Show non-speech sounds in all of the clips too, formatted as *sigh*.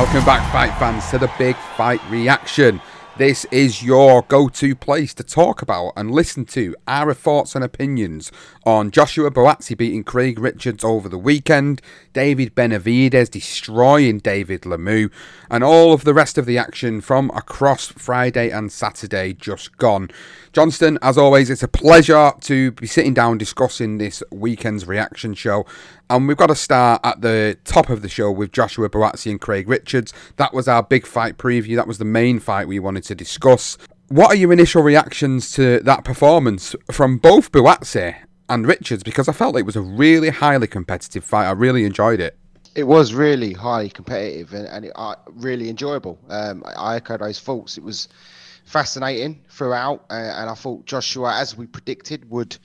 Welcome back, fight fans, to the Big Fight Reaction. This is your go to place to talk about and listen to our thoughts and opinions on Joshua Buatsi beating Craig Richards over the weekend, David Benavidez destroying David Lemieux, and all of the rest of the action from across Friday and Saturday just gone. Johnston, as always, it's a pleasure to be sitting down discussing this weekend's reaction show. And we've got to start at the top of the show with Joshua Buatsi and Craig Richards. That was our big fight preview. That was the main fight we wanted to discuss. What are your initial reactions to that performance from both Buatsi and Richards? Because I felt it was a really highly competitive fight. I really enjoyed it. It was really highly competitive and, and it, uh, really enjoyable. Um, I, I echo those thoughts. It was fascinating throughout, uh, and I thought Joshua, as we predicted, would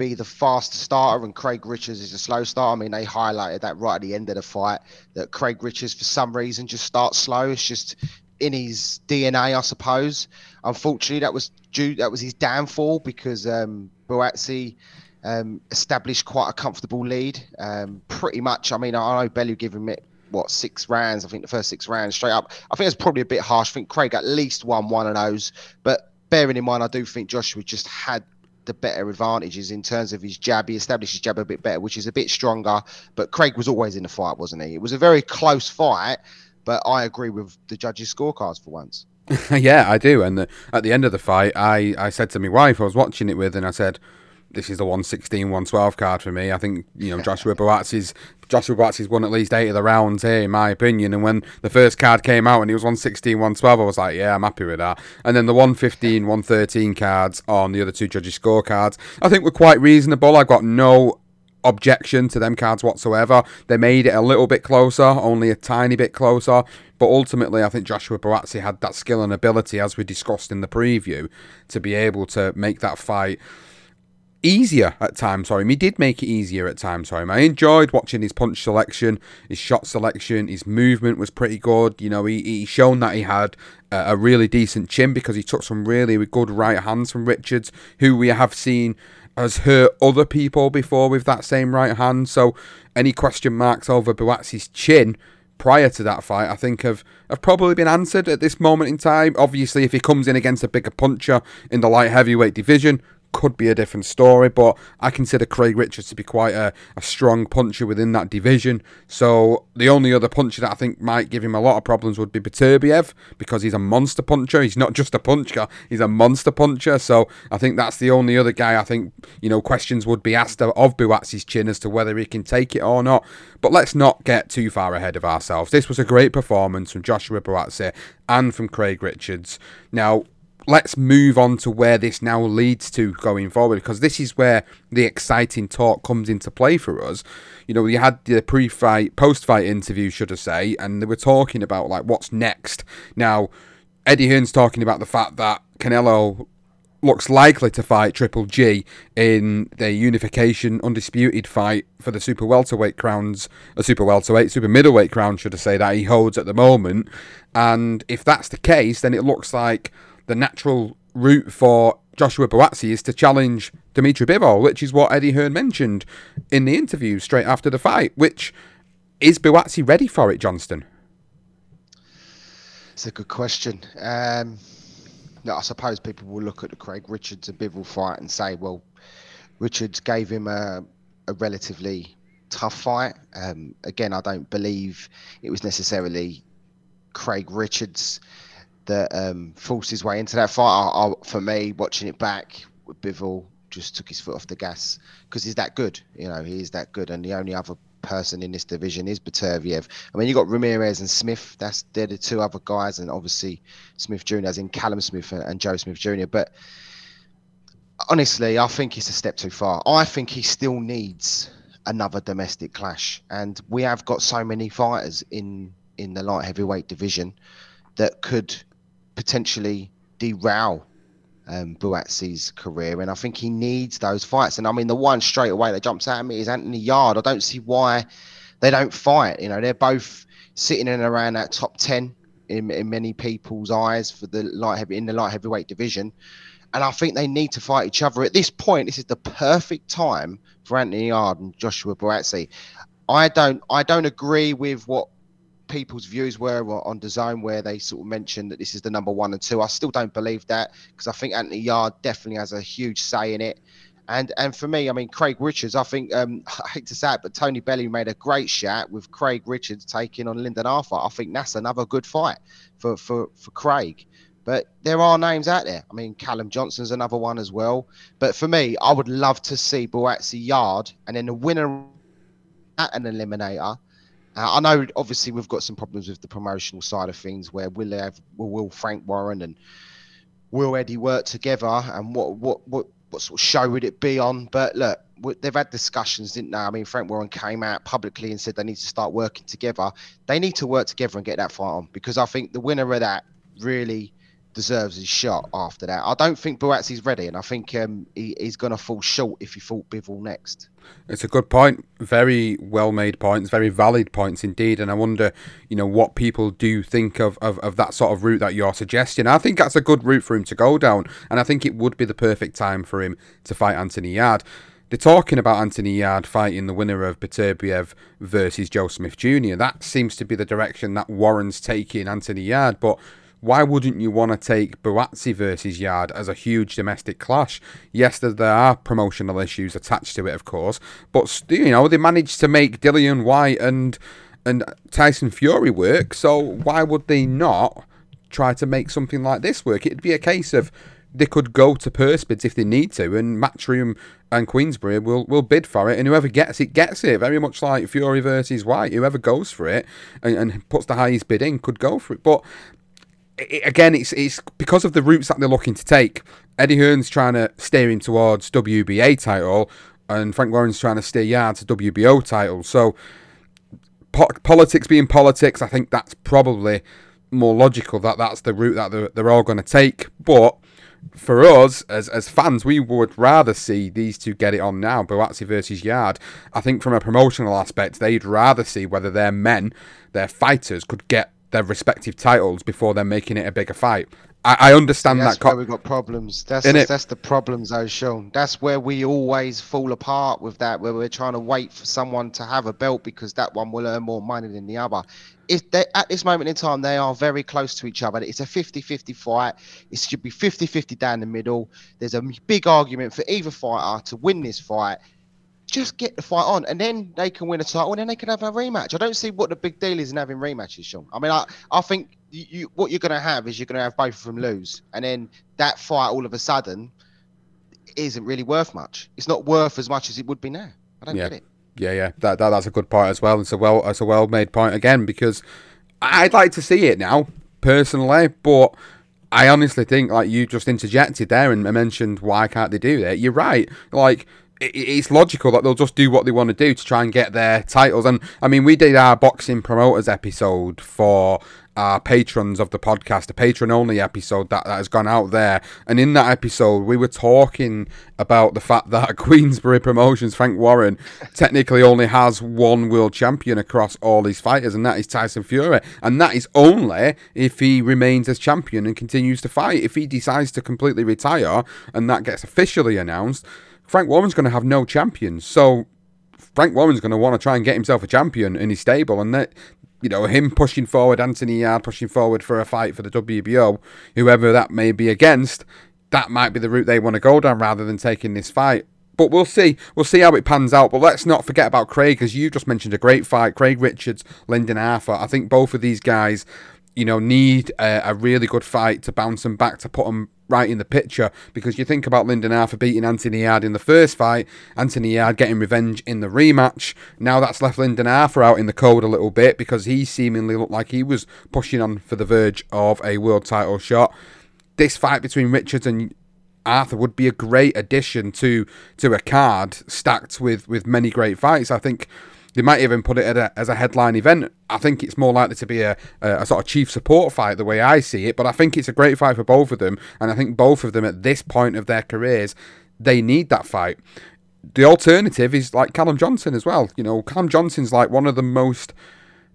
be the fast starter and Craig Richards is a slow starter. I mean, they highlighted that right at the end of the fight that Craig Richards, for some reason, just starts slow. It's just in his DNA, I suppose. Unfortunately, that was due. That was his downfall because um, um, established quite a comfortable lead. Um, pretty much. I mean, I know Bellew gave him it what six rounds. I think the first six rounds straight up. I think it's probably a bit harsh. I think Craig at least won one of those. But bearing in mind, I do think Joshua just had the better advantages in terms of his jab. He established his jab a bit better, which is a bit stronger. But Craig was always in the fight, wasn't he? It was a very close fight. But I agree with the judges' scorecards for once. *laughs* yeah, I do. And the, at the end of the fight, I, I said to my wife, I was watching it with, and I said, this is the 116, 112 card for me. I think, you know, *laughs* Joshua Buatsi's Joshua Buatsi's won at least eight of the rounds here, in my opinion. And when the first card came out and he was 116, 112, I was like, yeah, I'm happy with that. And then the 115, 113 cards on the other two judges' scorecards, I think were quite reasonable. I got no objection to them cards whatsoever. They made it a little bit closer, only a tiny bit closer. But ultimately, I think Joshua Buatsi had that skill and ability, as we discussed in the preview, to be able to make that fight easier at times for him. He did make it easier at times for him. I enjoyed watching his punch selection, his shot selection, his movement was pretty good. You know, he, he shown that he had a, really decent chin because he took some really good right hands from Richards, who we have seen has hurt other people before with that same right hand. So any question marks over Buatsi's chin prior to that fight, I think have, have probably been answered at this moment in time. Obviously, if he comes in against a bigger puncher in the light heavyweight division, could be a different story, but I consider Craig Richards to be quite a, a strong puncher within that division. So the only other puncher that I think might give him a lot of problems would be Beterbiev because he's a monster puncher. He's not just a puncher, he's a monster puncher. So I think that's the only other guy I think, you know, questions would be asked of, of Buatsi's chin as to whether he can take it or not. But let's not get too far ahead of ourselves. This was a great performance from Joshua Buatsi and from Craig Richards. Now, let's move on to where this now leads to going forward because this is where the exciting talk comes into play for us. You know, we had the pre-fight, post-fight interview, should I say, and they were talking about like what's next. Now, Eddie Hearn's talking about the fact that Canelo looks likely to fight Triple G in the unification undisputed fight for the super welterweight crowns, a super welterweight, super middleweight crown, should I say, that he holds at the moment. And if that's the case, then it looks like the natural route for Joshua Buatsi is to challenge Dimitri Bivol, which is what Eddie Hearn mentioned in the interview straight after the fight. Which is Buatsi ready for it, Johnston? It's a good question. Um, no, I suppose people will look at the Craig Richards and Bivol fight and say, well, Richards gave him a, a relatively tough fight. Um, again, I don't believe it was necessarily Craig Richards that um, forced his way into that fight. I, I, for me, watching it back, Bivol just took his foot off the gas because he's that good. You know, he is that good, and the only other person in this division is Beterbiev. I mean, you got Ramirez and Smith. That's they're the two other guys, and obviously Smith Jr. as in Callum Smith and, and Joe Smith Jr. But honestly, I think it's a step too far. I think he still needs another domestic clash, and we have got so many fighters in in the light heavyweight division that could potentially derail um, Buatsi's career, and I think he needs those fights. And I mean, the one straight away that jumps out at me is Anthony Yarde. I don't see why they don't fight. You know, they're both sitting in around that top ten in, in many people's eyes for the light heavy in the light heavyweight division. And I think they need to fight each other at this point. This is the perfect time for Anthony Yarde and Joshua Buatsi. I don't I don't agree with what people's views were on design where they sort of mentioned that this is the number one and two. I still don't believe that because I think Anthony Yarde definitely has a huge say in it. And and for me, I mean Craig Richards, I think um, *laughs* I hate to say it, but Tony Bellew made a great shot with Craig Richards taking on Lyndon Arthur. I think that's another good fight for for for Craig. But there are names out there. I mean, Callum Johnson's another one as well. But for me, I would love to see Buatsi Yarde and then the winner at an eliminator uh, I know, obviously, we've got some problems with the promotional side of things where will have will, will Frank Warren and will Eddie work together, and what what what what sort of show would it be on? But look, they've had discussions, didn't they? I mean, Frank Warren came out publicly and said they need to start working together. They need to work together and get that fight on because I think the winner of that really deserves his shot after that. I don't think Buatsi's ready, and I think um, he, he's going to fall short if he fought Bivol next. It's a good point. Very well made points, very valid points indeed. And I wonder, you know, what people do think of, of, of that sort of route that you're suggesting. I think that's a good route for him to go down. And I think it would be the perfect time for him to fight Anthony Yarde. They're talking about Anthony Yarde fighting the winner of Beterbiev versus Joe Smith Jr. That seems to be the direction that Warren's taking Anthony Yarde. But why wouldn't you want to take Buatsi versus Yarde as a huge domestic clash? Yes, there, are promotional issues attached to it, of course, but you know they managed to make Dillian Whyte and and Tyson Fury work, so why would they not try to make something like this work? It'd be a case of they could go to purse bids if they need to, and Matchroom and Queensberry will, will bid for it, and whoever gets it gets it. Very much like Fury versus Whyte, whoever goes for it and, and puts the highest bid in could go for it. But it, again, it's it's because of the routes that they're looking to take. Eddie Hearn's trying to steer him towards WBA title, and Frank Warren's trying to steer Yarde to WBO title. So, po- politics being politics, I think that's probably more logical that that's the route that they're, they're all going to take. But for us as as fans, we would rather see these two get it on now, Buatsi versus Yarde. I think from a promotional aspect, they'd rather see whether their men, their fighters, could get their respective titles before they're making it a bigger fight. I, I understand that's that. That's where we got problems. That's that's, that's the problems, though, shown. That's where we always fall apart with that, where we're trying to wait for someone to have a belt because that one will earn more money than the other. If they, at this moment in time, they are very close to each other. It's a 50-50 fight. It should be 50-50 down the middle. There's a big argument for either fighter to win this fight just get the fight on, and then they can win a title, and then they can have a rematch. I don't see what the big deal is in having rematches, Sean. I mean, I, I think you, what you're going to have is you're going to have both of them lose, and then that fight all of a sudden isn't really worth much. It's not worth as much as it would be now. I don't yeah. get it. Yeah, yeah, that, that that's a good point as well. It's a well, it's a well made point again because I'd like to see it now personally, but. I honestly think, like you just interjected there and mentioned, why can't they do that? You're right. Like it's logical that they'll just do what they want to do to try and get their titles. And I mean, we did our boxing promoters episode for our patrons of the podcast, a patron only episode that, that has gone out there. And in that episode, we were talking about the fact that *laughs* Queensberry Promotions, Frank Warren, technically only has one world champion across all his fighters, and that is Tyson Fury. And that is only if he remains as champion and continues to fight. If he decides to completely retire and that gets officially announced, Frank Warren's going to have no champions. So Frank Warren's going to want to try and get himself a champion in his stable, and that you know him pushing forward, Anthony Yarde pushing forward for a fight for the WBO, whoever that may be against, that might be the route they want to go down rather than taking this fight. But we'll see. We'll see how it pans out. But let's not forget about Craig, as you just mentioned a great fight. Craig Richards, Lyndon Arthur. I think both of these guys, you know, need a, a really good fight to bounce them back to put them right in the picture because you think about Lyndon Arthur beating Anthony Yarde in the first fight, Anthony Yarde getting revenge in the rematch. Now that's left Lyndon Arthur out in the cold a little bit because he seemingly looked like he was pushing on for the verge of a world title shot. This fight between Richards and Arthur would be a great addition to to a card stacked with with many great fights. I think They might even put it a, as a headline event. I think it's more likely to be a, a, a, sort of chief support fight the way I see it. But I think it's a great fight for both of them, and I think both of them at this point of their careers, they need that fight. The alternative is like Callum Johnson as well. You know, Callum Johnson's like one of the most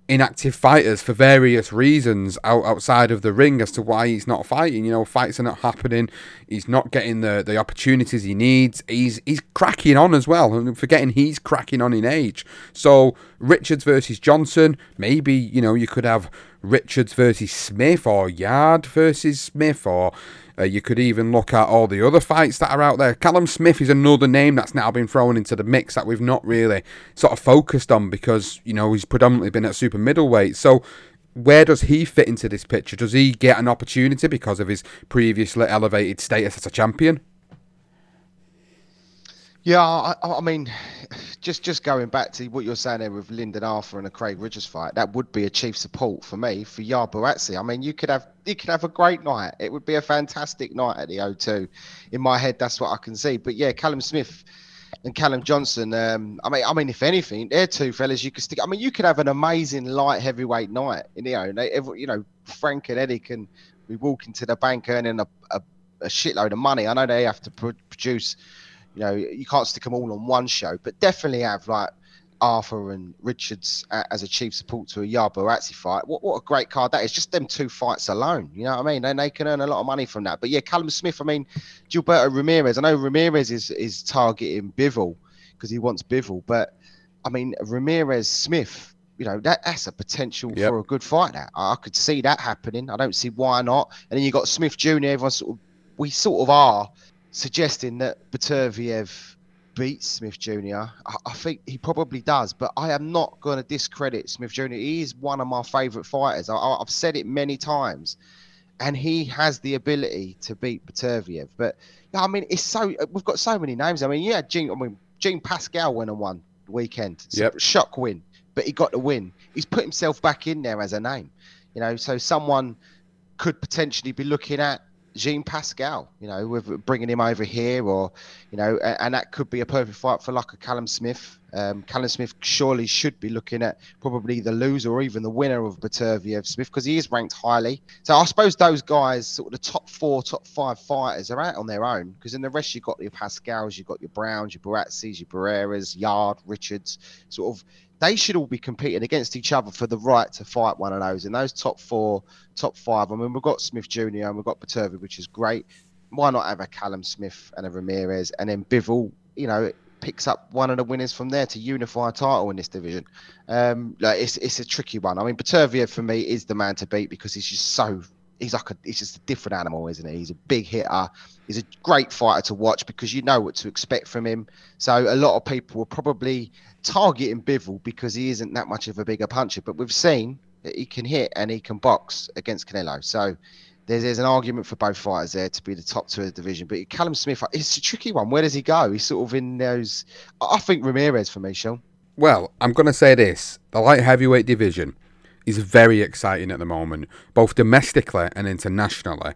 inactive fighters for various reasons out, outside of the ring as to why he's not fighting. You know, fights are not happening. He's not getting the, the opportunities he needs. He's he's cracking on as well. And forgetting he's cracking on in age. So Richards versus Johnson. Maybe you know you could have Richards versus Smith or Yarde versus Smith or uh, you could even look at all the other fights that are out there. Callum Smith is another name that's now been thrown into the mix that we've not really sort of focused on because, you know, he's predominantly been at super middleweight. So where does he fit into this picture? Does he get an opportunity because of his previously elevated status as a champion? Yeah, I, I, mean, just just going back to what you're saying there with Lyndon Arthur and a Craig Richards fight, that would be a chief support for me for Yarde Buatsi. I mean, you could have you could have a great night. It would be a fantastic night at the O2. In my head, that's what I can see. But yeah, Callum Smith and Callum Johnson. Um, I mean, I mean, if anything, they're two fellas you could stick. I mean, you could have an amazing light heavyweight night. You know, they, you know, Frank and Eddie can be walking to the bank earning a, a, a shitload of money. I know they have to produce you know, you can't stick them all on one show, but definitely have like Arthur and Richards uh, as a chief support to a Yarde Buatsi fight. What what a great card that is! Just them two fights alone. You know what I mean? And they can earn a lot of money from that. But yeah, Callum Smith. I mean, Gilberto Ramirez. I know Ramirez is is targeting Bivol because he wants Bivol, but I mean Ramirez Smith. You know that that's a potential yep. for a good fight. That I could see that happening. I don't see why not. And then you got Smith Jr. Everyone sort of we sort of are suggesting that Beterbiev beats Smith Jr. I, I, think he probably does, but I am not going to discredit Smith Jr. He is one of my favourite fighters. I, have said it many times, and he has the ability to beat Beterbiev. But I mean, it's so we've got so many names. I mean, yeah, Jean, I mean, Jean Pascal went and won the weekend. Yep. Shock win, but he got the win. He's put himself back in there as a name. You know, so someone could potentially be looking at Jean Pascal, you know, with bringing him over here, or you know, and, and, that could be a perfect fight for like a Callum Smith. Um, Callum Smith surely should be looking at probably the loser or even the winner of Beterbiev Smith because he is ranked highly. So I suppose those guys, sort of the top four, top five fighters, are out on their own because in the rest you've got your Pascals, you've got your Browns, your Buatsis, your Barreras, Yarde, Richards, sort of they should all be competing against each other for the right to fight one of those. In those top four, top five, I mean, we've got Smith Jr. and we've got Beterbiev, which is great. Why not have a Callum Smith and a Ramirez, and then Bivol, you know, picks up one of the winners from there to unify a title in this division. Um, like it's it's a tricky one. I mean, Beterbiev for me is the man to beat because he's just so he's like a he's just a different animal, isn't he? He's a big hitter. He's a great fighter to watch because you know what to expect from him. So a lot of people will probably targeting Bivol because he isn't that much of a bigger puncher, but we've seen that he can hit and he can box against Canelo. So there's, there's an argument for both fighters there to be the top two of the division. But Callum Smith, it's a tricky one. Where does he go? He's sort of in those. I think Ramirez for me, Sean. Well, I'm going to say this: the light heavyweight division is very exciting at the moment, both domestically and internationally.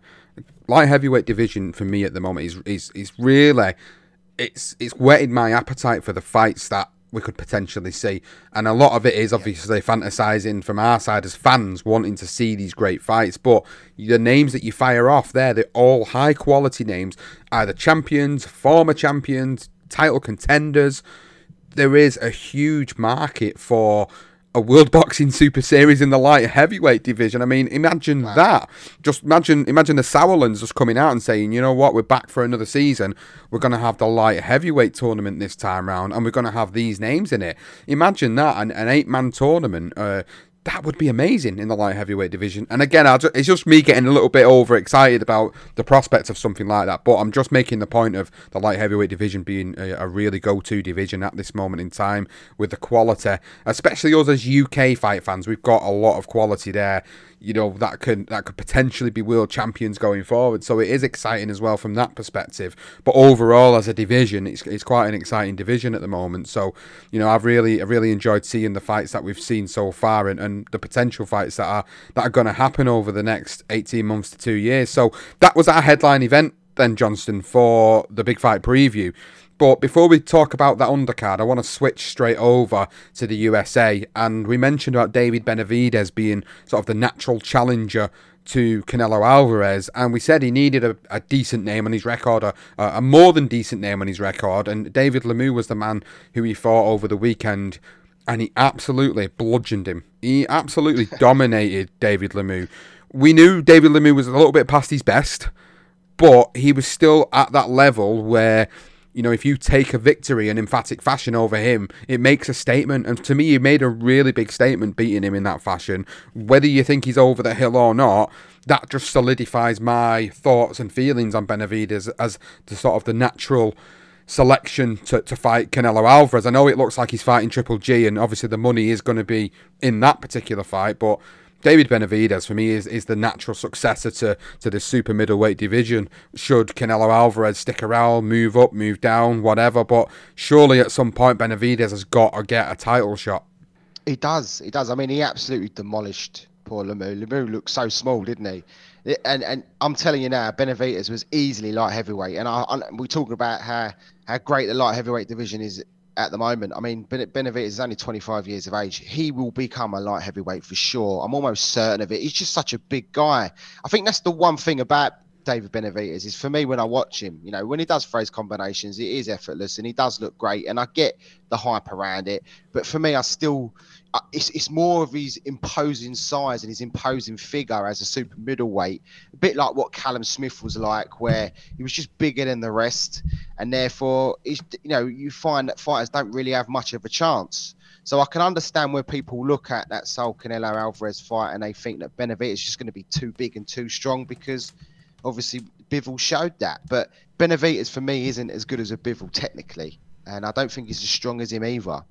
Light heavyweight division for me at the moment is is is really it's it's whetted my appetite for the fights that we could potentially see. And a lot of it is obviously yeah. fantasizing from our side as fans wanting to see these great fights. But the names that you fire off there, they're all high quality names, either champions, former champions, title contenders. There is a huge market for a World Boxing Super Series in the light heavyweight division. I mean, imagine wow. that. Just imagine, imagine the Sauerlands just coming out and saying, you know what, we're back for another season. We're going to have the light heavyweight tournament this time round, and we're going to have these names in it. Imagine that, an, an eight-man tournament. Uh, that would be amazing in the light heavyweight division. And again, just, it's just me getting a little bit overexcited about the prospects of something like that. But I'm just making the point of the light heavyweight division being a, a really go-to division at this moment in time with the quality, especially us as UK fight fans. We've got a lot of quality there you know that could that could potentially be world champions going forward. So it is exciting as well from that perspective. But overall, as a division, it's, it's quite an exciting division at the moment. So you know I've really I really enjoyed seeing the fights that we've seen so far and, and the potential fights that are that are going to happen over the next eighteen months to two years. So that was our headline event then, Johnston, for the big fight preview. But before we talk about that undercard, I want to switch straight over to the USA. And we mentioned about David Benavidez being sort of the natural challenger to Canelo Alvarez, and we said he needed a, a decent name on his record, a, a, more than decent name on his record. And David Lemieux was the man who he fought over the weekend, and he absolutely bludgeoned him. He absolutely *laughs* dominated David Lemieux. We knew David Lemieux was a little bit past his best, but he was still at that level where you know, if you take a victory in emphatic fashion over him, it makes a statement. And to me, he made a really big statement beating him in that fashion. Whether you think he's over the hill or not, that just solidifies my thoughts and feelings on Benavidez as the sort of the natural selection to, to fight Canelo Alvarez. I know it looks like he's fighting Triple G, and obviously the money is going to be in that particular fight, but David Benavidez for me is, is the natural successor to, to the super middleweight division. Should Canelo Alvarez stick around, move up, move down, whatever, but surely at some point Benavidez has got to get a title shot. He does. He does. I mean, he absolutely demolished poor Lemieux. Lemieux looked so small, didn't he? And and I'm telling you now, Benavidez was easily light heavyweight. And I, I we talking about how how great the light heavyweight division is at the moment. I mean, Benavidez is only 25 years of age. He will become a light heavyweight for sure. I'm almost certain of it. He's just such a big guy. I think that's the one thing about David Benavidez is for me when I watch him, you know, when he does phrase combinations, it is effortless and he does look great. And I get the hype around it, but for me, I still uh, it's, it's more of his imposing size and his imposing figure as a super middleweight, a bit like what Callum Smith was like, where he was just bigger than the rest, and therefore, you know, you find that fighters don't really have much of a chance. So I can understand where people look at that Saul Canelo Alvarez fight and they think that Benavidez is just going to be too big and too strong because obviously Bivol showed that. But Benavidez for me isn't as good as a Bivol technically and I don't think he's as strong as him either.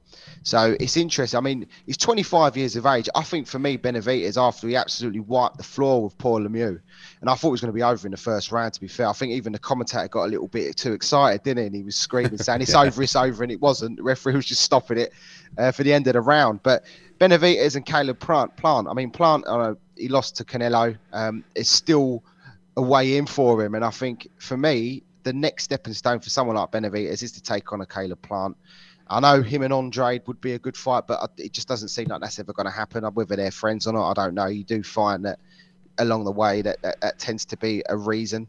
So it's interesting. I mean, he's 25 years of age. I think for me, Benavidez, after he absolutely wiped the floor with Paul Lemieux, and I thought it was going to be over in the first round, to be fair. I think even the commentator got a little bit too excited, didn't he? And he was screaming, saying, It's *laughs* yeah. over, it's over, and it wasn't. The referee was just stopping it uh, for the end of the round. But Benavidez and Caleb Plant, Plant I mean, Plant, uh, he lost to Canelo. Um, it's still a way in for him. And I think for me, the next stepping stone for someone like Benavidez is to take on a Caleb Plant. I know him and Andre would be a good fight, but it just doesn't seem like that's ever going to happen. Whether they're friends or not, I don't know. You do find that along the way that that, that tends to be a reason.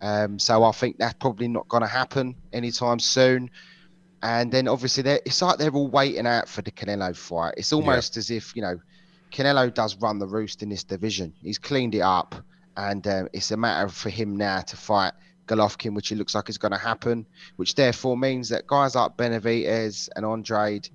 Um, so I think that's probably not going to happen anytime soon. And then obviously it's like they're all waiting out for the Canelo fight. It's almost yeah. as if you know Canelo does run the roost in this division. He's cleaned it up, and um, it's a matter for him now to fight Golovkin, which it looks like is going to happen, which therefore means that guys like Benavidez and Andrade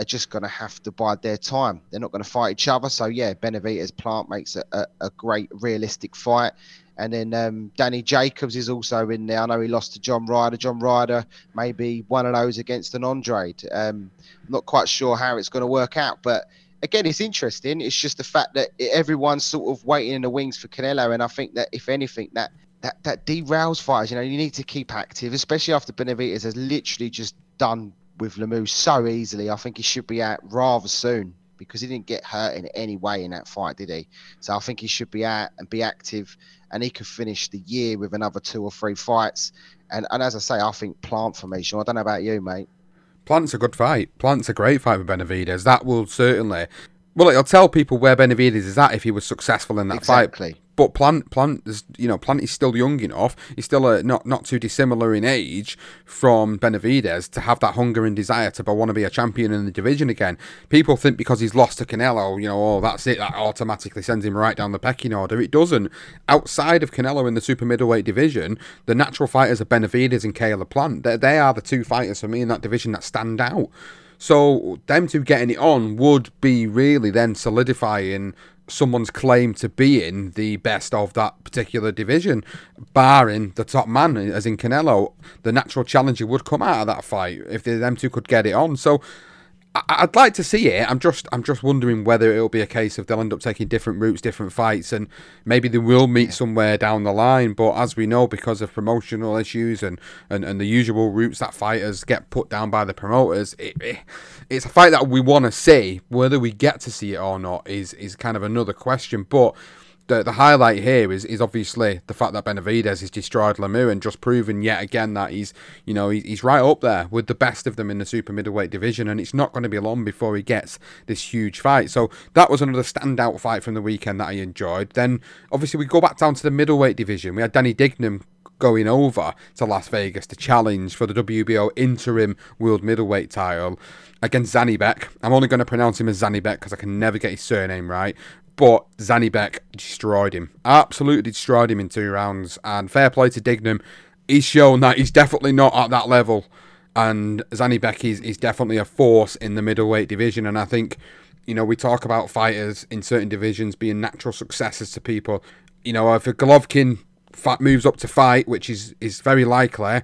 are just going to have to bide their time. They're not going to fight each other. So, yeah, Benavidez Plant makes a, a, a great, realistic fight. And then um, Danny Jacobs is also in there. I know he lost to John Ryder. John Ryder may be one of those against an Andrade. Um, I'm not quite sure how it's going to work out, but again, it's interesting. It's just the fact that everyone's sort of waiting in the wings for Canelo, and I think that if anything, that that that derails fighters. You know, you need to keep active, especially after Benavidez has literally just done with Lemieux so easily. I think he should be out rather soon because he didn't get hurt in any way in that fight, did he? So I think he should be out and be active, and he could finish the year with another two or three fights. And and as I say, I think Plant for me, Sean. I don't know about you, mate. Plant's a good fight. Plant's a great fight with Benavidez. That will certainly. Well, it'll tell people where Benavidez is at if he was successful in that exactly. fight. But Plant, Plant, is, you know, Plant is still young enough. He's still uh, not not too dissimilar in age from Benavidez to have that hunger and desire to want to be a champion in the division again. People think because he's lost to Canelo, you know, oh, that's it. That automatically sends him right down the pecking order. It doesn't. Outside of Canelo in the super middleweight division, the natural fighters are Benavidez and Caleb Plant. They, they are the two fighters for me in that division that stand out. So them two getting it on would be really then solidifying someone's claim to being the best of that particular division, barring the top man, as in Canelo. The natural challenger would come out of that fight if them two could get it on. So I'd like to see it. I'm just I'm just wondering whether it'll be a case of they'll end up taking different routes, different fights, and maybe they will meet somewhere down the line. But as we know, because of promotional issues and, and, and the usual routes that fighters get put down by the promoters, it, it, it's a fight that we want to see. Whether we get to see it or not is is kind of another question. But the, the highlight here is, is obviously the fact that Benavidez has destroyed Lemieux and just proven yet again that he's you know he's right up there with the best of them in the super middleweight division, and it's not going to be long before he gets this huge fight. So that was another standout fight from the weekend that I enjoyed. Then obviously we go back down to the middleweight division. We had Danny Dignum going over to Las Vegas to challenge for the WBO interim world middleweight title against Janibek. I'm only going to pronounce him as Janibek because I can never get his surname right. But Janibek destroyed him. Absolutely destroyed him in two rounds. And fair play to Dignum. He's shown that he's definitely not at that level. And Janibek is, is definitely a force in the middleweight division. And I think, you know, we talk about fighters in certain divisions being natural successors to people. You know, if a Golovkin moves up to fight, which is, is very likely,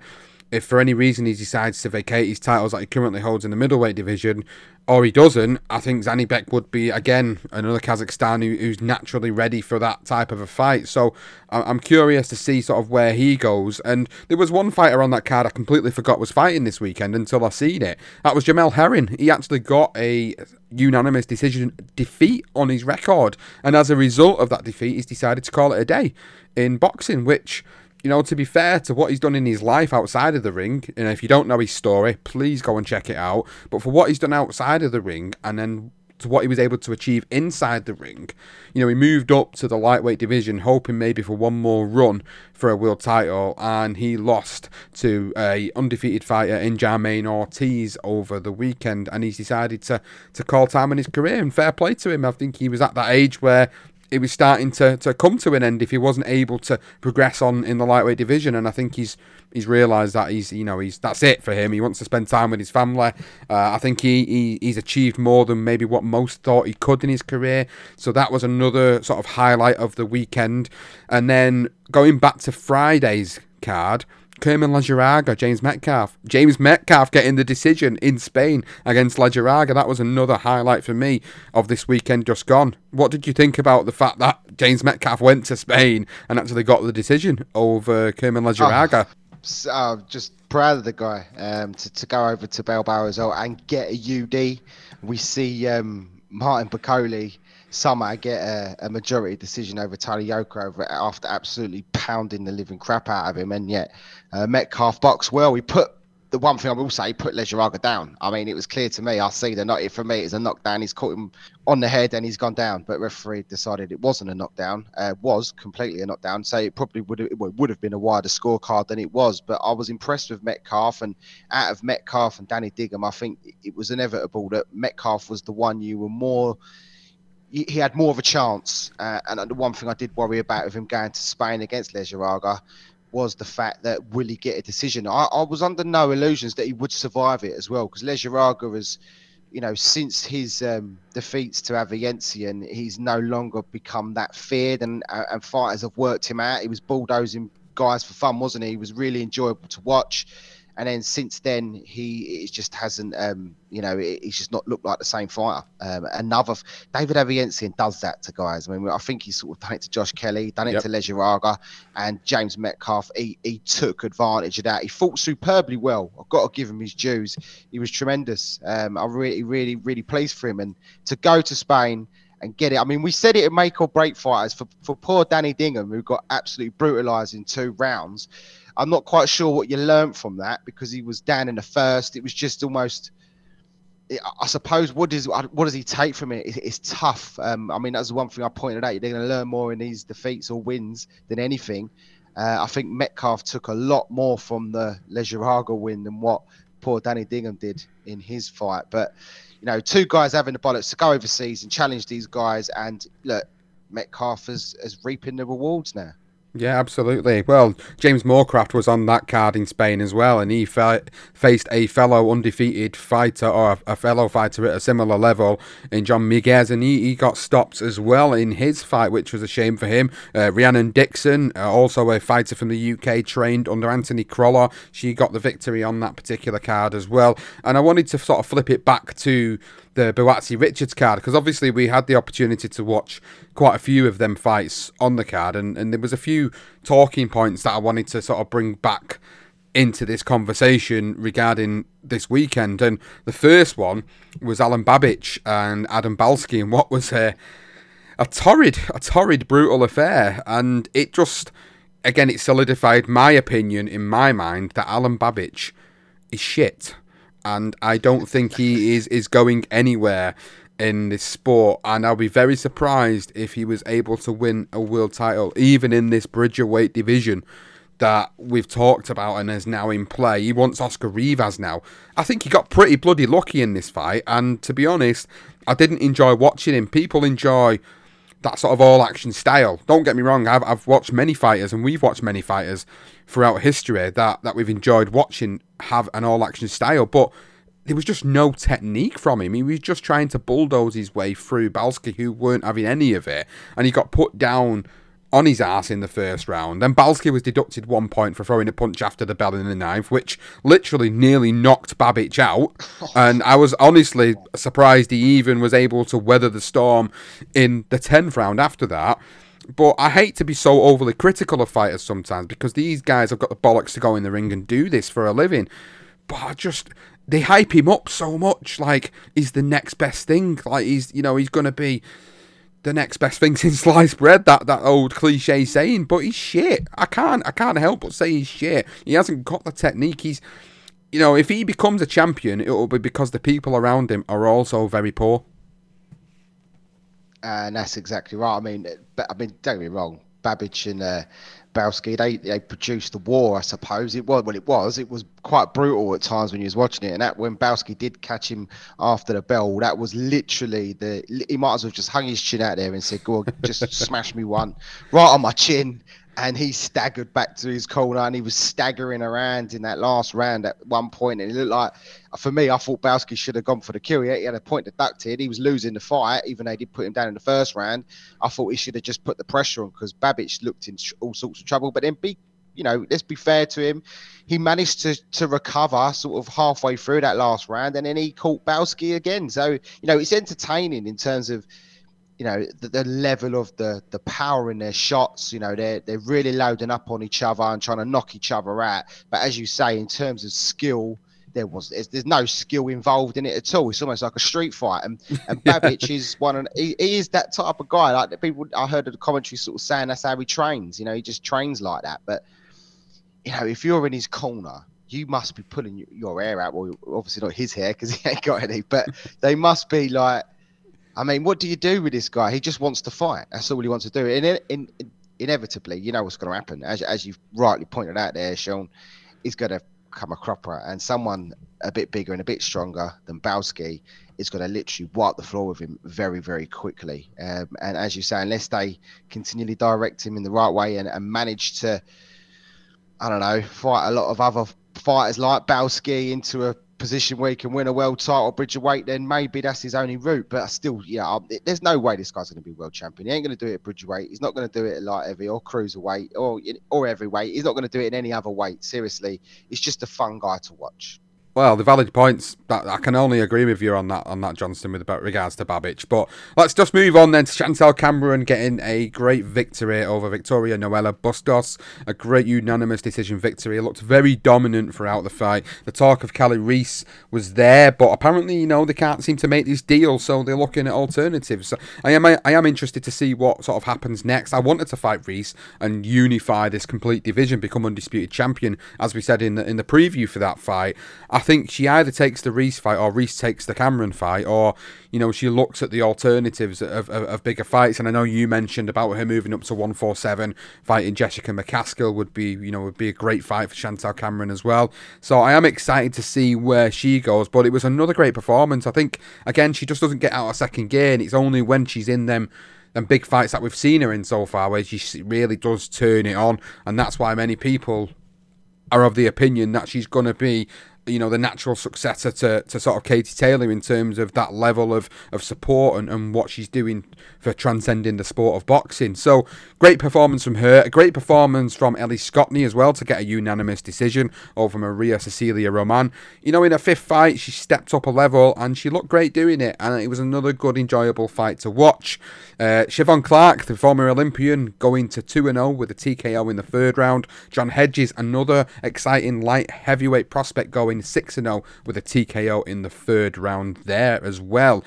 if for any reason he decides to vacate his titles that he currently holds in the middleweight division, or he doesn't, I think Janibek would be again another Kazakhstan who, who's naturally ready for that type of a fight. So I'm curious to see sort of where he goes. And there was one fighter on that card I completely forgot was fighting this weekend until I seen it. That was Jamel Herring. He actually got a unanimous decision defeat on his record, and as a result of that defeat, he's decided to call it a day in boxing, which you know, to be fair to what he's done in his life outside of the ring, and if you don't know his story, please go and check it out. But for what he's done outside of the ring, and then to what he was able to achieve inside the ring, you know, he moved up to the lightweight division, hoping maybe for one more run for a world title, and he lost to a undefeated fighter in Jamaine Ortiz over the weekend, and he's decided to to call time in his career. And fair play to him. I think he was at that age where it was starting to, to come to an end if he wasn't able to progress on in the lightweight division. And I think he's he's realised that he's you know he's that's it for him. He wants to spend time with his family. Uh, I think he, he he's achieved more than maybe what most thought he could in his career. So that was another sort of highlight of the weekend. And then going back to Friday's card. Kerman Lejarraga, James Metcalf. James Metcalf getting the decision in Spain against Lejarraga. That was another highlight for me of this weekend just gone. What did you think about the fact that James Metcalf went to Spain and actually got the decision over Kerman Lejarraga? Oh, uh, just proud of the guy um, to, to go over to Bilbao as well and get a UD. We see um, Martin Bakole somehow get a, a, majority decision over Tagliocca over after absolutely pounding the living crap out of him. And yet, uh, Metcalf box well. We put the one thing I will say, put Lejarraga down. I mean, it was clear to me. I see the not it for me. It's a knockdown. He's caught him on the head and he's gone down. But referee decided it wasn't a knockdown. Uh, was completely a knockdown. So it probably would have, would have been a wider scorecard than it was. But I was impressed with Metcalf and out of Metcalf and Danny Dignum, I think it was inevitable that Metcalf was the one you were more he had more of a chance. Uh, and the one thing I did worry about with him going to Spain against Lejarraga was the fact that will he get a decision? I, I was under no illusions that he would survive it as well because Lejarraga has, you know, since his um, defeats to Avanesyan, he's no longer become that feared and, uh, and fighters have worked him out. He was bulldozing guys for fun, wasn't he? He was really enjoyable to watch and then since then he it just hasn't um, you know he's just not looked like the same fighter um, another david Avanesyan does that to guys i mean i think he's sort of done it to josh kelly done it yep. to lejarraga and james metcalf he, he took advantage of that he fought superbly well i've got to give him his dues he was tremendous um, i really really really pleased for him and to go to spain and get it. I mean, we said it would make or break fighters for, for poor Danny Dignum, who got absolutely brutalized in two rounds. I'm not quite sure what you learned from that because he was down in the first. It was just almost. I suppose what does what does he take from it? It's tough. Um, I mean, that's one thing I pointed out. You're going to learn more in these defeats or wins than anything. Uh, I think Metcalf took a lot more from the Lejarraga win than what poor Danny Dignum did in his fight. But you know, two guys having the bollocks to go overseas and challenge these guys, and look, Metcalf is, is reaping the rewards now. Yeah, absolutely. Well, James Moorcroft was on that card in Spain as well, and he fa- faced a fellow undefeated fighter or a, fellow fighter at a similar level in John Miguez, and he, he got stopped as well in his fight, which was a shame for him. Uh, Rhiannon Dixon, uh, also a fighter from the UK, trained under Anthony Crolla. She got the victory on that particular card as well. And I wanted to sort of flip it back to the Buatsi Richards card because obviously we had the opportunity to watch quite a few of them fights on the card, and, and there was a few talking points that I wanted to sort of bring back into this conversation regarding this weekend. And the first one was Alen Babic and Adam Balski, and what was a a torrid, a torrid, brutal affair, and it just, again, it solidified my opinion in my mind that Alen Babic is shit, and I don't think he is is going anywhere in this sport, and I'll be very surprised if he was able to win a world title, even in this Bridgerweight division that we've talked about and is now in play. He wants Oscar Rivas now. I think he got pretty bloody lucky in this fight, and to be honest, I didn't enjoy watching him. People enjoy that sort of all action style. Don't get me wrong, I've, I've watched many fighters, and we've watched many fighters throughout history that, that we've enjoyed watching have an all action style, but there was just no technique from him. He was just trying to bulldoze his way through Balski, who weren't having any of it, and he got put down on his ass in the first round. Then Balski was deducted one point for throwing a punch after the bell in the ninth, which literally nearly knocked Babic out. *laughs* And I was honestly surprised he even was able to weather the storm in the tenth round after that. But I hate to be so overly critical of fighters sometimes because these guys have got the bollocks to go in the ring and do this for a living. But I just they hype him up so much, like he's the next best thing. Like he's you know, he's gonna be the next best thing *laughs* since sliced bread. That that old cliche saying, but he's shit. I can't I can't help but say he's shit. He hasn't got the technique. He's you know, if he becomes a champion, it will be because the people around him are also very poor. And that's exactly right. I mean, I mean, don't get me wrong. Babic and uh, Balski, they they produced the war, I suppose. It was well, it was. It was quite brutal at times when you was watching it. And that when Balski did catch him after the bell, that was literally the. He might as well just hung his chin out there and said, "Go on, just *laughs* smash me one right on my chin." And he staggered back to his corner and he was staggering around in that last round at one point. And it looked like for me I thought Balski should have gone for the kill. He had a point deducted. He was losing the fight even though they did put him down in the first round. I thought he should have just put the pressure on because Babic looked in all sorts of trouble. But then be you know let's be fair to him. He managed to to recover sort of halfway through that last round and then he caught Balski again. So you know it's entertaining in terms of you know the, the, level of the the power in their shots you know they're they're really loading up on each other and trying to knock each other out. But as you say in terms of skill there was there's, there's no skill involved in it at all. It's almost like a street fight. And and *laughs* Babic is one of he, he, is that type of guy. Like the people I heard of the commentary sort of saying that's how he trains you know he just trains like that. But you know if you're in his corner you must be pulling your hair out. Well obviously not his hair because he ain't got any but they must be like I mean, what do you do with this guy? He just wants to fight. That's all he wants to do. And in, in, inevitably, you know what's going to happen. As, as you've rightly pointed out there, Sean, he's going to come a cropper. And someone a bit bigger and a bit stronger than Balski is going to literally wipe the floor with him very, very quickly. Um, and as you say, unless they continually direct him in the right way and, and manage to, I don't know, fight a lot of other fighters like Balski into a position where he can win a world title, bridge weight, then maybe that's his only route. But I still, yeah, um, there's no way this guy's going to be world champion. He ain't going to do it at bridge weight. He's not going to do it at light heavy or cruiserweight or or every weight. He's not going to do it in any other weight. Seriously, he's just a fun guy to watch. Well, the valid points. That I can only agree with you on that on that Johnston with about regards to Babic. But let's just move on then to Chantel Cameron getting a great victory over Victoria Noelia Bustos. A great unanimous decision victory. It looked very dominant throughout the fight. The talk of Kali Reis was there, but apparently, you know, they can't seem to make this deal, so they're looking at alternatives. So I am I am interested to see what sort of happens next. I wanted to fight Reis and unify this complete division, become undisputed champion, as we said in the in the preview for that fight. I think she either takes the Reis fight or Reis takes the Cameron fight, or you know she looks at the alternatives of, of, of, bigger fights. And I know you mentioned about her moving up to 147, fighting Jessica McCaskill would be you know would be a great fight for Chantel Cameron as well. So I am excited to see where she goes. But it was another great performance. I think again she just doesn't get out of second gear, and it's only when she's in them and big fights that we've seen her in so far where she really does turn it on and that's why many people are of the opinion that she's going to be you know the natural successor to, to sort of Katie Taylor in terms of that level of, of support and, and what she's doing for transcending the sport of boxing. So great performance from her, a great performance from Ellie Scotney as well to get a unanimous decision over Maria Cecilia Roman. You know, in her fifth fight, she stepped up a level and she looked great doing it, and it was another good, enjoyable fight to watch. Uh, Siobhan Clarke, the former Olympian, going to 2 0 with a TKO in the third round. John Hedges, another exciting light heavyweight prospect, going 6 0 with a TKO in the third round there as well.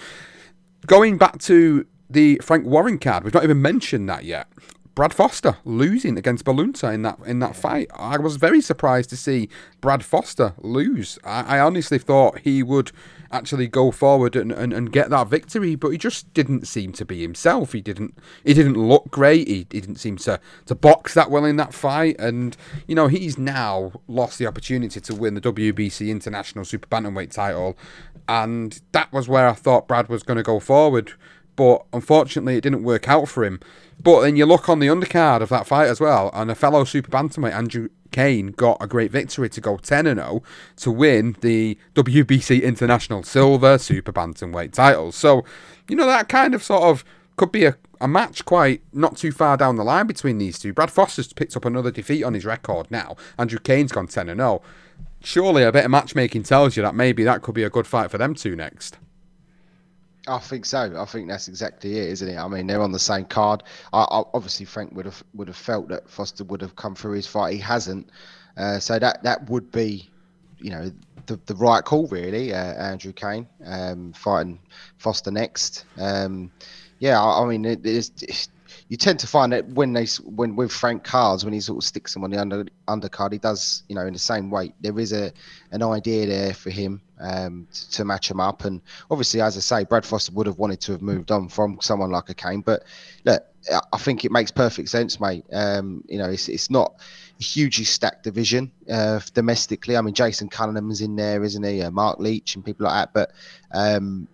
Going back to the Frank Warren card. We've not even mentioned that yet. Brad Foster losing against Baluta in that in that fight. I was very surprised to see Brad Foster lose. I, I honestly thought he would actually go forward and, and, and get that victory, but he just didn't seem to be himself. He didn't he didn't look great. He, he didn't seem to, to box that well in that fight. And, you know, he's now lost the opportunity to win the WBC International Super Bantamweight title. And that was where I thought Brad was going to go forward. But unfortunately, it didn't work out for him. But then you look on the undercard of that fight as well, and a fellow super bantamweight, Andrew Cain, got a great victory to go 10 0 to win the WBC International Silver Super Bantamweight title. So, you know, that kind of sort of could be a, a match quite not too far down the line between these two. Brad Foster's picked up another defeat on his record now. Andrew Cain's gone 10 0. Surely a bit of matchmaking tells you that maybe that could be a good fight for them two next. I think so. I think that's exactly it, isn't it? I mean, they're on the same card. I, I, obviously, Frank would have would have felt that Foster would have come through his fight. He hasn't, uh, so that that would be, you know, the, the right call really. Uh, Andrew Cain um, fighting Foster next. Um, yeah, I, I mean, it, it's, it's, you tend to find that when they when with Frank Cards when he sort of sticks them on the under undercard, he does you know in the same weight. There is a an idea there for him um, to, to, match him up, and obviously, as I say, Brad Foster would have wanted to have moved on from someone like a Cain, but look, I think it makes perfect sense, mate. Um, you know, it's it's not a hugely stacked division uh, domestically. I mean, Jason Cunningham's in there, isn't he? Uh, Marc Leach and people like that, but. Um,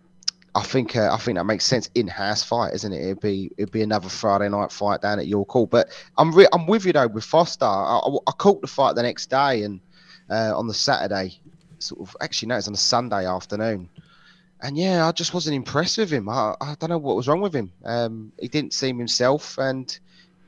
I think uh, I think that makes sense in house fight, isn't it? It'd be it'd be another Friday night fight down at York Hall. But I'm re- I'm with you though with Foster. I, I, I caught the fight the next day and uh, on the Saturday, sort of actually no, it's on a Sunday afternoon, and yeah, I just wasn't impressed with him. I, I don't know what was wrong with him. Um, he didn't seem himself, and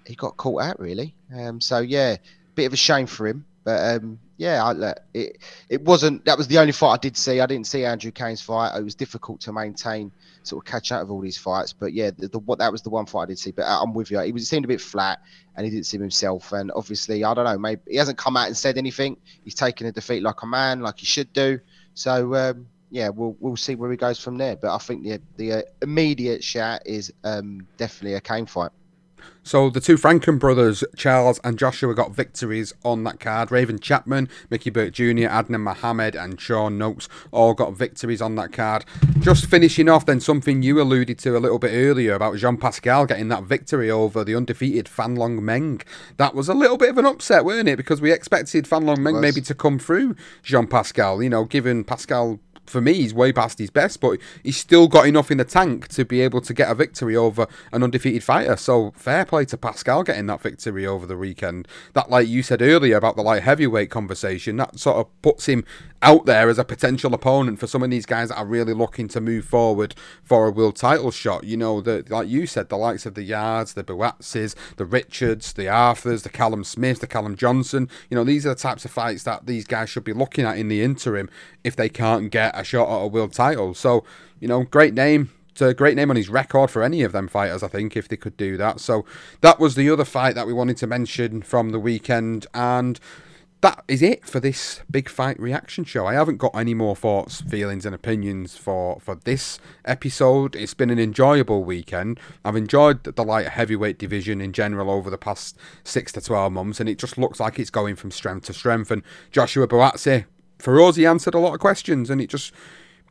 he got caught out really. Um, so yeah, bit of a shame for him. But um, yeah, I, it it wasn't. That was the only fight I did see. I didn't see Andrew Cain's fight. It was difficult to maintain sort of catch out of all these fights. But yeah, the, the what that was the one fight I did see. But I'm with you. He was seemed a bit flat, and he didn't seem himself. And obviously, I don't know. Maybe he hasn't come out and said anything. He's taken a defeat like a man, like he should do. So um, yeah, we'll we'll see where he goes from there. But I think the the uh, immediate shout is um, definitely a Cain fight. So the two Frankham brothers, Charles and Joshua, got victories on that card. Raven Chapman, Mickey Burke Jr., Adnan Mohammed, and Sean Noakes all got victories on that card. Just finishing off, then something you alluded to a little bit earlier about Jean Pascal getting that victory over the undefeated Fanlong Meng. That was a little bit of an upset, weren't it? Because we expected Fanlong Meng maybe to come through Jean Pascal. You know, given Pascal for me, he's way past his best, but he's still got enough in the tank to be able to get a victory over an undefeated fighter. So fair play to Pascal getting that victory over the weekend. That, like you said earlier about the light heavyweight conversation, that sort of puts him out there as a potential opponent for some of these guys that are really looking to move forward for a world title shot. You know, the like you said, the likes of the Yardes, the Buatsis, the Richards, the Arthurs, the Callum Smith, the Callum Johnson. You know, these are the types of fights that these guys should be looking at in the interim if they can't get a shot at a world title. So, you know, great name. It's a great name on his record for any of them fighters, I think, if they could do that. So that was the other fight that we wanted to mention from the weekend. And that is it for this big fight reaction show. I haven't got any more thoughts, feelings, and opinions for for this episode. It's been an enjoyable weekend. I've enjoyed the light heavyweight division in general over the past six to twelve months, and it just looks like it's going from strength to strength. And Joshua Buatsi for us, he answered a lot of questions, and it just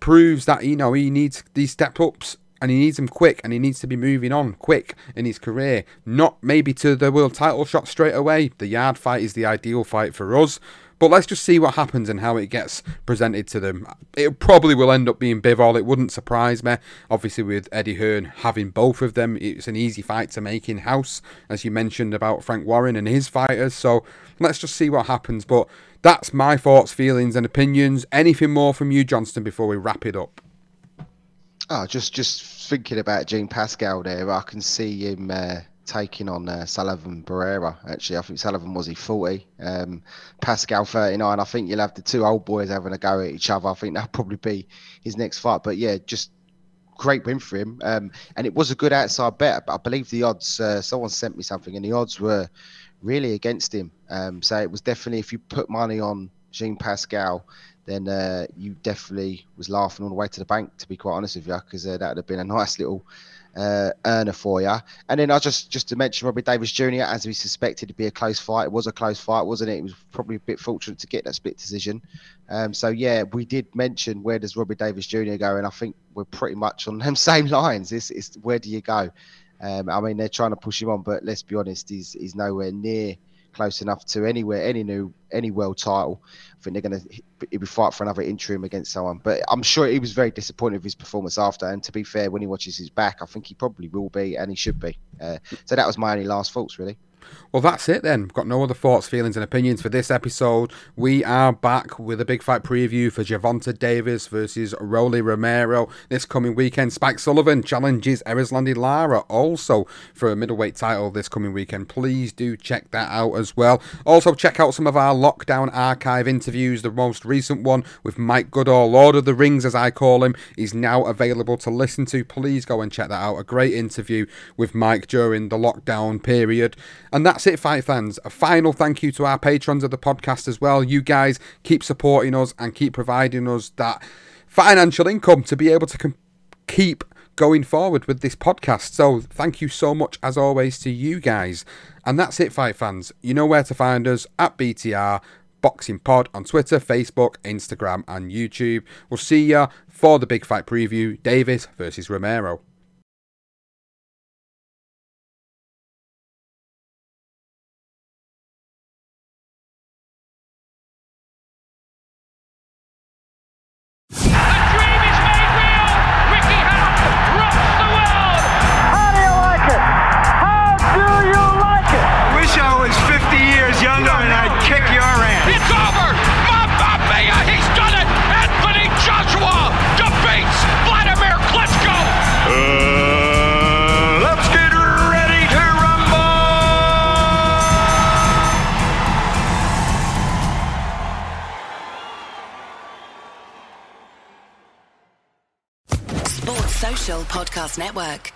proves that you know he needs these step ups and he needs them quick and he needs to be moving on quick in his career not maybe to the world title shot straight away the Yarde fight is the ideal fight for us but let's just see what happens and how it gets presented to them. It probably will end up being Bivol. It wouldn't surprise me. Obviously, with Eddie Hearn having both of them, it's an easy fight to make in house, as you mentioned about Frank Warren and his fighters. So let's just see what happens. But that's my thoughts, feelings, and opinions. Anything more from you, Johnston, before we wrap it up? Oh, just just thinking about Jean Pascal there, I can see him uh, taking on uh, Sullivan Barrera. Actually, I think Sullivan was he forty, um, Pascal thirty nine. I think you'll have the two old boys having a go at each other. I think that'll probably be his next fight. But yeah, just great win for him. Um, and it was a good outside bet. But I believe the odds. Uh, someone sent me something, and the odds were really against him. Um, so it was definitely if you put money on Jean Pascal, then uh, you definitely was laughing all the way to the bank. To be quite honest with you, because uh, that would have been a nice little uh, earner for you. And then I just just to mention Robbie Davies Jr. as we suspected to be a close fight. It was a close fight, wasn't it? It was probably a bit fortunate to get that split decision. Um, so yeah, we did mention where does Robbie Davies Jr. go, and I think we're pretty much on them *laughs* same lines. It's, it's where do you go? Um, I mean, they're trying to push him on, but let's be honest, he's he's nowhere near close enough to anywhere any new any world title. I think they're going to be fight for another interim against someone. But I'm sure he was very disappointed with his performance after. And to be fair, when he watches his back, I think he probably will be, and he should be. Uh, so that was my only last thoughts, really. Well, that's it then. Got no other thoughts, feelings, and opinions for this episode. We are back with a big fight preview for Gervonta Davis versus Rolly Romero this coming weekend. Spike O'Sullivan challenges Erislandy Lara also for a middleweight title this coming weekend. Please do check that out as well. Also, check out some of our lockdown archive interviews. The most recent one with Mike Goodall, Lord of the Rings, as I call him, is now available to listen to. Please go and check that out. A great interview with Mike during the lockdown period. And that's it, fight fans. A final thank you to our patrons of the podcast as well. You guys keep supporting us and keep providing us that financial income to be able to com- keep going forward with this podcast. So thank you so much, as always, to you guys. And that's it, fight fans. You know where to find us at BTR. Boxing Pod on Twitter, Facebook, Instagram, and YouTube. We'll see ya for the big fight preview Davis versus Romero. Podcast Network.